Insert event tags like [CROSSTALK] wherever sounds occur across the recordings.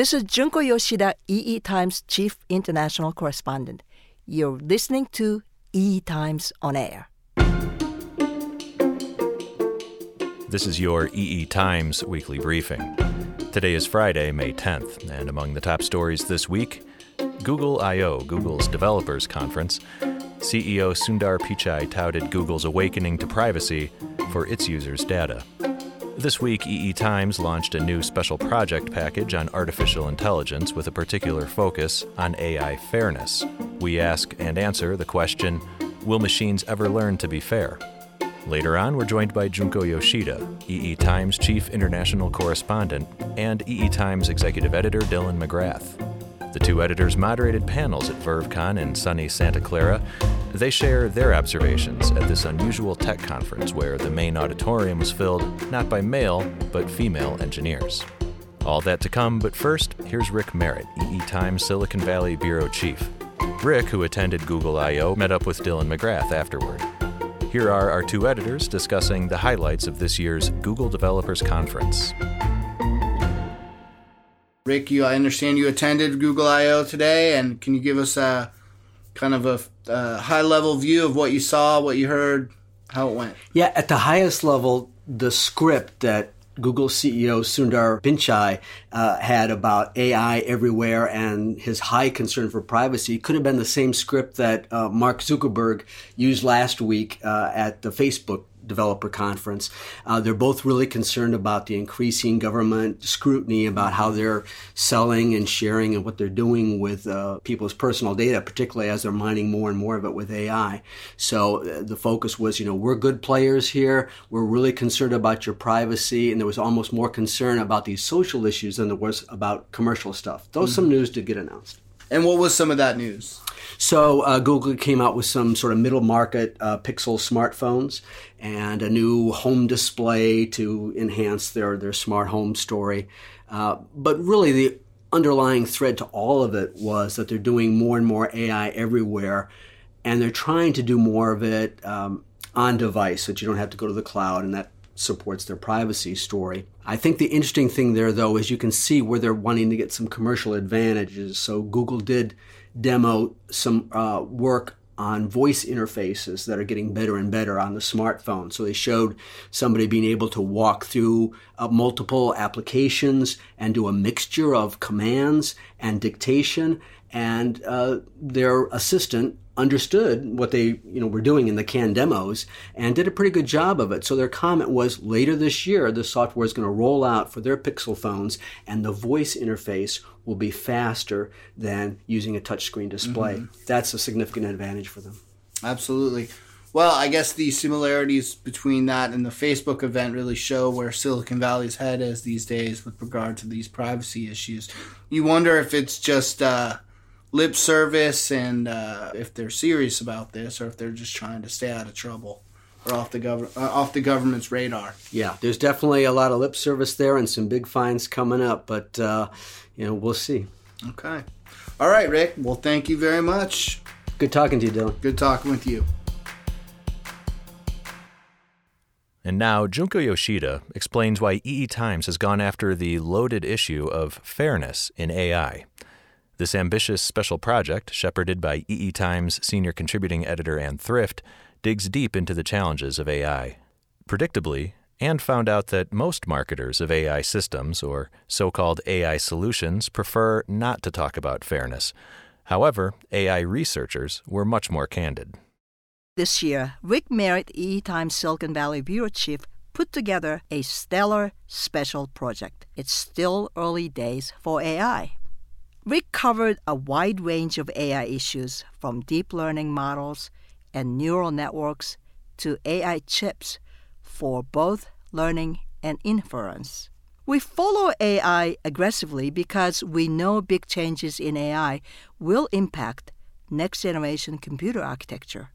This is Junko Yoshida, EE Times Chief International Correspondent. You're listening to EE Times on Air. This is your EE Times weekly briefing. Today is Friday, May 10th, and among the top stories this week Google I/O, Google's developers conference. CEO Sundar Pichai touted Google's awakening to privacy for its users' data. This week, EE Times launched a new special project package on artificial intelligence with a particular focus on AI fairness. We ask and answer the question Will machines ever learn to be fair? Later on, we're joined by Junko Yoshida, EE Times Chief International Correspondent, and EE Times Executive Editor Dylan McGrath. The two editors moderated panels at VerveCon in sunny Santa Clara. They share their observations at this unusual tech conference where the main auditorium was filled not by male, but female engineers. All that to come, but first, here's Rick Merritt, EE Times Silicon Valley Bureau Chief. Rick, who attended Google I/O, met up with Dylan McGrath afterward. Here are our two editors discussing the highlights of this year's Google Developers Conference. Rick, you I understand you attended Google I/O today, and can you give us a kind of a, a high level view of what you saw, what you heard, how it went? Yeah, at the highest level, the script that Google CEO Sundar Pichai uh, had about AI everywhere and his high concern for privacy could have been the same script that uh, Mark Zuckerberg used last week uh, at the Facebook developer conference. Uh, they're both really concerned about the increasing government scrutiny about how they're selling and sharing and what they're doing with uh, people's personal data, particularly as they're mining more and more of it with AI. So uh, the focus was, you know, we're good players here. We're really concerned about your privacy, and there was almost more concern about these social issues than there was about commercial stuff. Though mm-hmm. some news did get announced. And what was some of that news? So uh, Google came out with some sort of middle market uh, Pixel smartphones and a new home display to enhance their their smart home story. Uh, but really, the underlying thread to all of it was that they're doing more and more AI everywhere, and they're trying to do more of it um, on device, so that you don't have to go to the cloud, and that supports their privacy story. I think the interesting thing there, though, is you can see where they're wanting to get some commercial advantages. So Google did demo some uh, work on voice interfaces that are getting better and better on the smartphone. So they showed somebody being able to walk through uh, multiple applications and do a mixture of commands and dictation. And uh, their assistant understood what they you know were doing in the can demos and did a pretty good job of it. So their comment was later this year the software is going to roll out for their Pixel phones and the voice interface will be faster than using a touchscreen display. Mm-hmm. That's a significant advantage for them. Absolutely. Well, I guess the similarities between that and the Facebook event really show where Silicon Valley's head is these days with regard to these privacy issues. You wonder if it's just uh, lip service and uh, if they're serious about this or if they're just trying to stay out of trouble or off the gov- uh, off the government's radar. Yeah, there's definitely a lot of lip service there and some big fines coming up, but uh, you know we'll see. Okay, all right, Rick. Well, thank you very much. Good talking to you, Dylan. Good talking with you. And now, Junko Yoshida explains why EE Times has gone after the loaded issue of fairness in AI. This ambitious special project, shepherded by EE Times senior contributing editor Ann Thryft, digs deep into the challenges of AI. Predictably, Ann found out that most marketers of AI systems, or so called AI solutions, prefer not to talk about fairness. However, AI researchers were much more candid. This year, Rick Merritt, EE Times Silicon Valley Bureau Chief, put together a stellar special project. It's still early days for AI. Rick covered a wide range of AI issues from deep learning models and neural networks to AI chips for both learning and inference. We follow AI aggressively because we know big changes in AI will impact next generation computer architecture.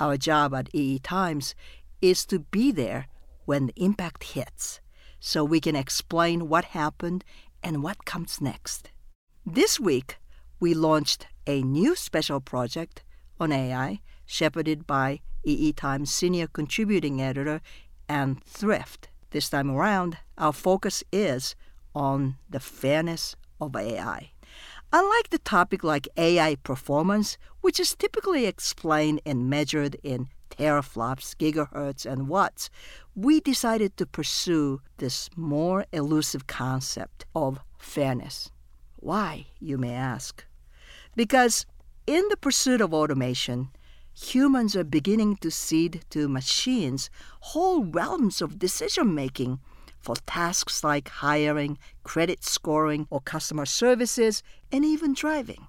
Our job at EE Times is to be there when the impact hits so we can explain what happened and what comes next. This week, we launched a new special project on AI shepherded by EE Times senior contributing editor Ann Thryft. This time around, our focus is on the fairness of AI. Unlike the topic like AI performance, which is typically explained and measured in teraflops, gigahertz, and watts, we decided to pursue this more elusive concept of fairness. Why, you may ask? Because in the pursuit of automation, humans are beginning to cede to machines whole realms of decision making for tasks like hiring, credit scoring, or customer services, and even driving.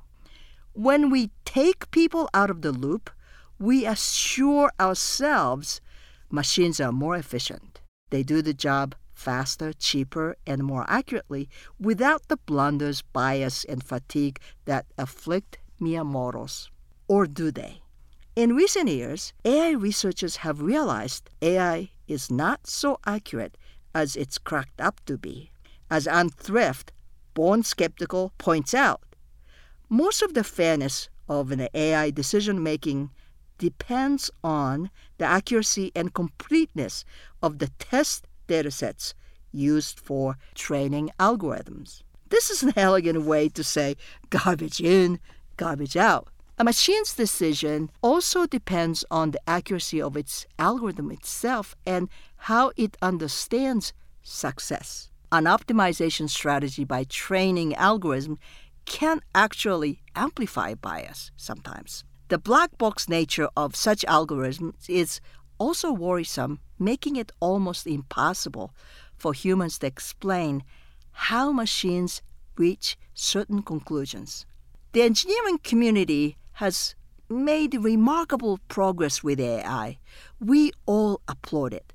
When we take people out of the loop, we assure ourselves machines are more efficient. They do the job faster, cheaper, and more accurately without the blunders, bias, and fatigue that afflict mortals. Or do they? In recent years, AI researchers have realized AI is not so accurate as it's cracked up to be. As Ann Thryft, born skeptical, points out, most of the fairness of an AI decision making depends on the accuracy and completeness of the test datasets used for training algorithms. This is an [LAUGHS] elegant way to say garbage in, garbage out. A machine's decision also depends on the accuracy of its algorithm itself and how it understands success. An optimization strategy by training algorithm can actually amplify bias sometimes. The black box nature of such algorithms is also worrisome, making it almost impossible for humans to explain how machines reach certain conclusions. The engineering community has made remarkable progress with AI. We all applaud it.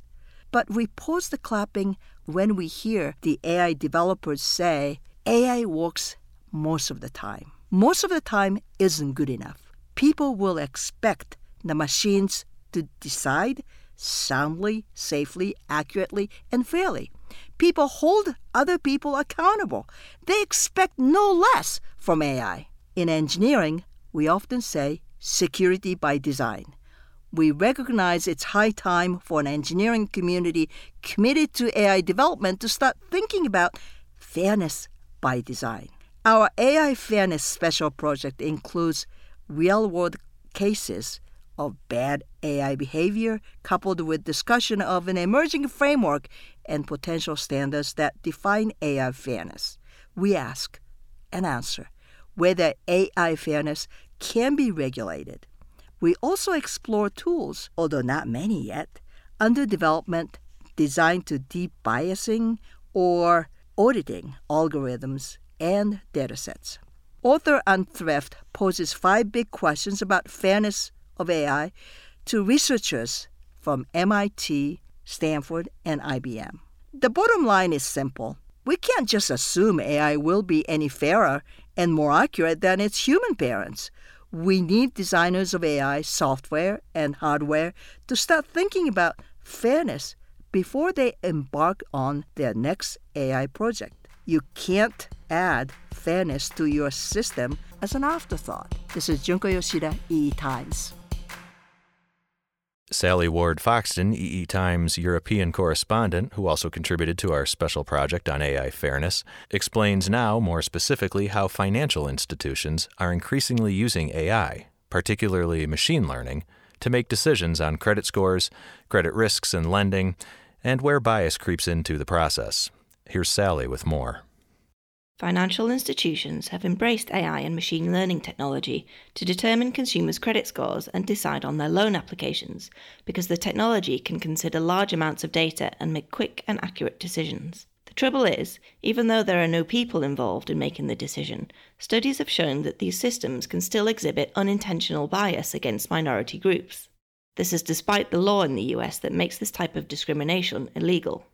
But we pause the clapping when we hear the AI developers say AI works most of the time. Most of the time isn't good enough. People will expect the machines to decide soundly, safely, accurately, and fairly. People hold other people accountable. They expect no less from AI. In engineering, we often say security by design. We recognize it's high time for an engineering community committed to AI development to start thinking about fairness by design. Our AI Fairness Special Project includes real world cases of bad AI behavior coupled with discussion of an emerging framework and potential standards that define AI fairness. We ask and answer whether AI fairness can be regulated. We also explore tools, although not many yet, under development designed to deep biasing or auditing algorithms and datasets. Author Ann Thryft poses five big questions about fairness of AI to researchers from MIT, Stanford, and IBM. The bottom line is simple. We can't just assume AI will be any fairer and more accurate than its human parents. We need designers of AI software and hardware to start thinking about fairness before they embark on their next AI project. You can't add fairness to your system as an afterthought. This is Junko Yoshida, E Times. Sally Ward Foxton, EE Times European correspondent, who also contributed to our special project on AI fairness, explains now more specifically how financial institutions are increasingly using AI, particularly machine learning, to make decisions on credit scores, credit risks and lending, and where bias creeps into the process. Here's Sally with more. Financial institutions have embraced AI and machine learning technology to determine consumers' credit scores and decide on their loan applications because the technology can consider large amounts of data and make quick and accurate decisions. The trouble is, even though there are no people involved in making the decision, studies have shown that these systems can still exhibit unintentional bias against minority groups. This is despite the law in the US that makes this type of discrimination illegal.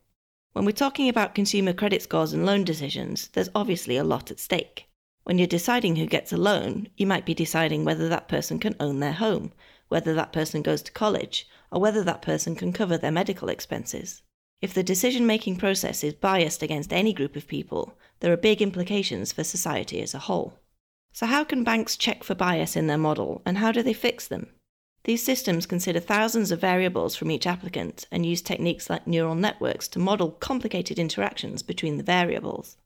When we're talking about consumer credit scores and loan decisions, there's obviously a lot at stake. When you're deciding who gets a loan, you might be deciding whether that person can own their home, whether that person goes to college, or whether that person can cover their medical expenses. If the decision making process is biased against any group of people, there are big implications for society as a whole. So, how can banks check for bias in their model, and how do they fix them? These systems consider thousands of variables from each applicant and use techniques like neural networks to model complicated interactions between the variables.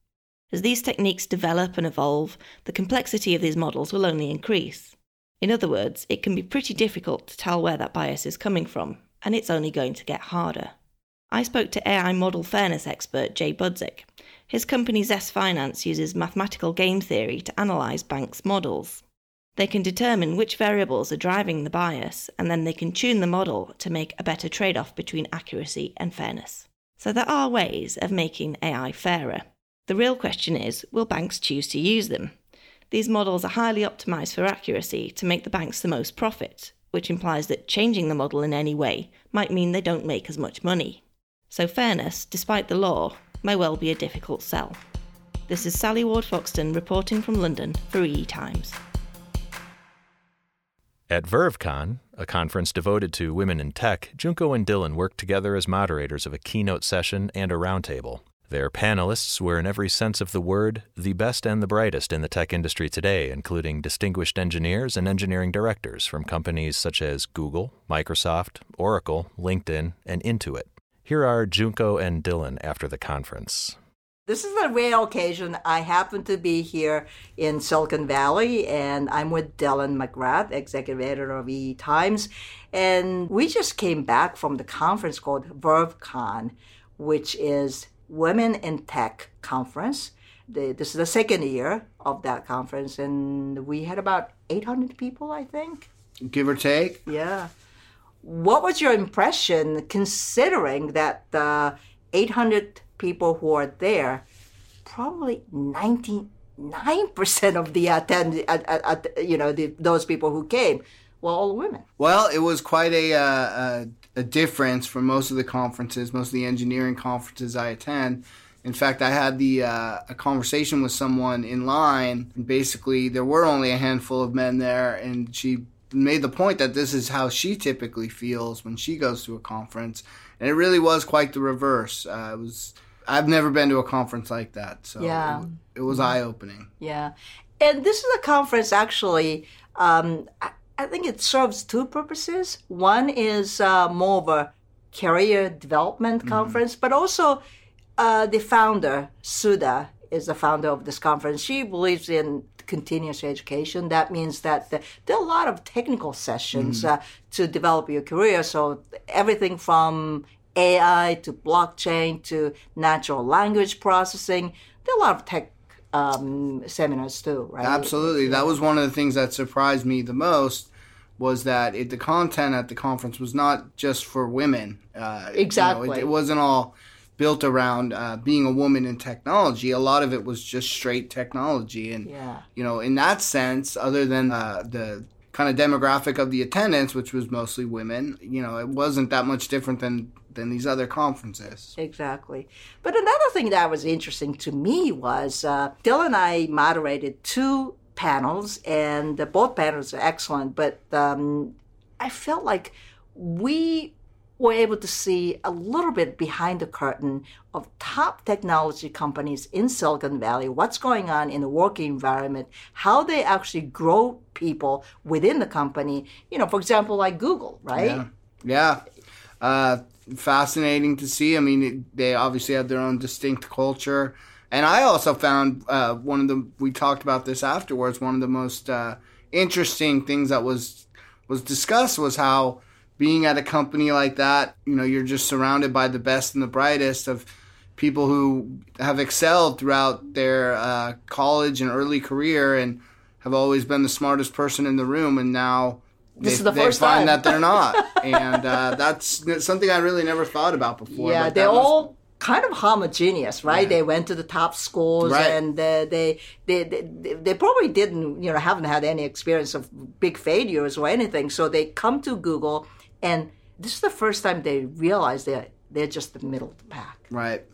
As these techniques develop and evolve, the complexity of these models will only increase. In other words, it can be pretty difficult to tell where that bias is coming from, and it's only going to get harder. I spoke to AI model fairness expert Jay Budzik. His company Zest Finance uses mathematical game theory to analyse banks' models. They can determine which variables are driving the bias, and then they can tune the model to make a better trade off between accuracy and fairness. So there are ways of making AI fairer. The real question is will banks choose to use them? These models are highly optimized for accuracy to make the banks the most profit, which implies that changing the model in any way might mean they don't make as much money. So, fairness, despite the law, may well be a difficult sell. This is Sally Ward Foxton reporting from London for EE Times. At VerveCon, a conference devoted to women in tech, Junko and Dylan worked together as moderators of a keynote session and a roundtable. Their panelists were, in every sense of the word, the best and the brightest in the tech industry today, including distinguished engineers and engineering directors from companies such as Google, Microsoft, Oracle, LinkedIn, and Intuit. Here are Junko and Dylan after the conference. This is a rare occasion. I happen to be here in Silicon Valley, and I'm with Dylan McGrath, executive editor of EE Times. And we just came back from the conference called VerveCon, which is Women in Tech Conference. The, this is the second year of that conference, and we had about 800 people, I think. Give or take. Yeah. What was your impression considering that uh, the 800 people who are there, probably 99% of the attend, uh, uh, you know, the, those people who came were all women. Well, it was quite a, uh, a, a difference from most of the conferences, most of the engineering conferences I attend. In fact, I had the uh, a conversation with someone in line. And basically, there were only a handful of men there, and she made the point that this is how she typically feels when she goes to a conference, and it really was quite the reverse. Uh, it was I've never been to a conference like that, so yeah. it, it was eye opening. Yeah, and this is a conference actually. Um, I, I, think it serves two purposes. One is uh, more of a career development mm-hmm. conference, mm-hmm. but also uh, the founder Sudha is the founder of this conference. She believes in continuous education. That means that the, there are a lot of technical sessions mm-hmm. uh, to develop your career. So everything from AI to blockchain to natural language processing. There are a lot of tech um, seminars too, right? Absolutely. That was one of the things that surprised me the most was that it, the content at the conference was not just for women. Uh, exactly. You know, it, it, wasn't all built around uh, being a woman in technology. A lot of it was just straight technology, and yeah. you know, in that sense, other than uh, the kind of demographic of the attendance, which was mostly women, you know, it wasn't that much different than than these other conferences. Exactly. But another thing that was interesting to me was uh, Dylan and I moderated two panels, and both panels are excellent. But um, I felt like we were able to see a little bit behind the curtain of top technology companies in Silicon Valley, what's going on in the working environment, how they actually grow people within the company. You know, for example, like Google, right? Yeah. yeah. Uh, fascinating to see. I mean, it, they obviously have their own distinct culture. And I also found uh, one of the, we talked about this afterwards, one of the most uh, interesting things that was was discussed was how being at a company like that, you know, you're just surrounded by the best and the brightest of people who have excelled throughout their uh, college and early career and have always been the smartest person in the room. And now this they, is the they first find time. that they're not, [LAUGHS] and uh, that's something I really never thought about before. Yeah, they're all kind of homogeneous, right? Yeah. They went to the top schools, right. and uh, they, they, they they probably didn't, you know, haven't had any experience of big failures or anything. So they come to Google, and this is the first time they realize they're they're just the middle of the pack. Right.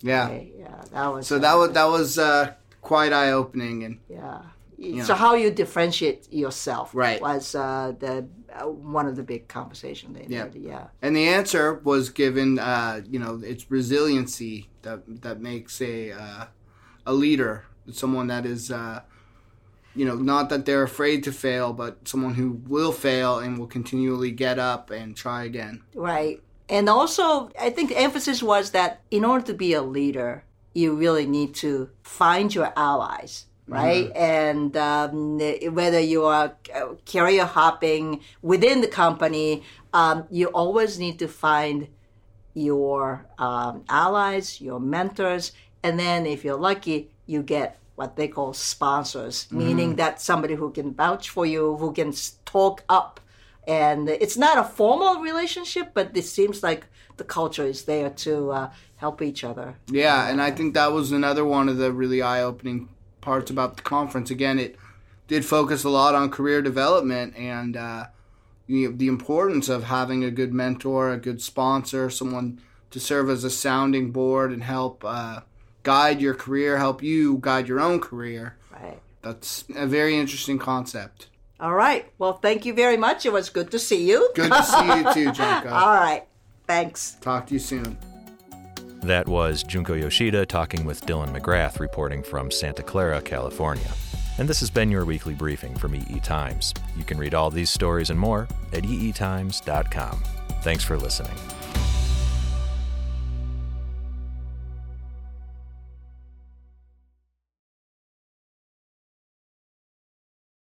Yeah. Okay, yeah. That was so. That was that was uh, quite eye opening, and yeah. You so how you differentiate yourself right. was uh, the uh, one of the big conversation they yeah. Did. yeah. And the answer was given uh, you know it's resiliency that that makes a uh, a leader someone that is uh, you know not that they're afraid to fail but someone who will fail and will continually get up and try again. Right. And also i think the emphasis was that in order to be a leader you really need to find your allies right? Mm-hmm. And um, whether you are career hopping within the company, um, you always need to find your um, allies, your mentors, and then if you're lucky, you get what they call sponsors, mm-hmm. meaning that somebody who can vouch for you, who can talk up. And it's not a formal relationship, but it seems like the culture is there to uh, help each other. Yeah, and I think that was another one of the really eye opening parts about the conference. Again, it did focus a lot on career development and uh, you know, the importance of having a good mentor, a good sponsor, someone to serve as a sounding board and help uh, guide your career, help you guide your own career. Right. That's a very interesting concept. All right. Well, thank you very much. It was good to see you. Good to see you too, [LAUGHS] Junko. All right. Thanks. Talk to you soon. That was Junko Yoshida talking with Dylan McGrath, reporting from Santa Clara, California. And this has been your weekly briefing from EE Times. You can read all these stories and more at eetimes.com. Thanks for listening.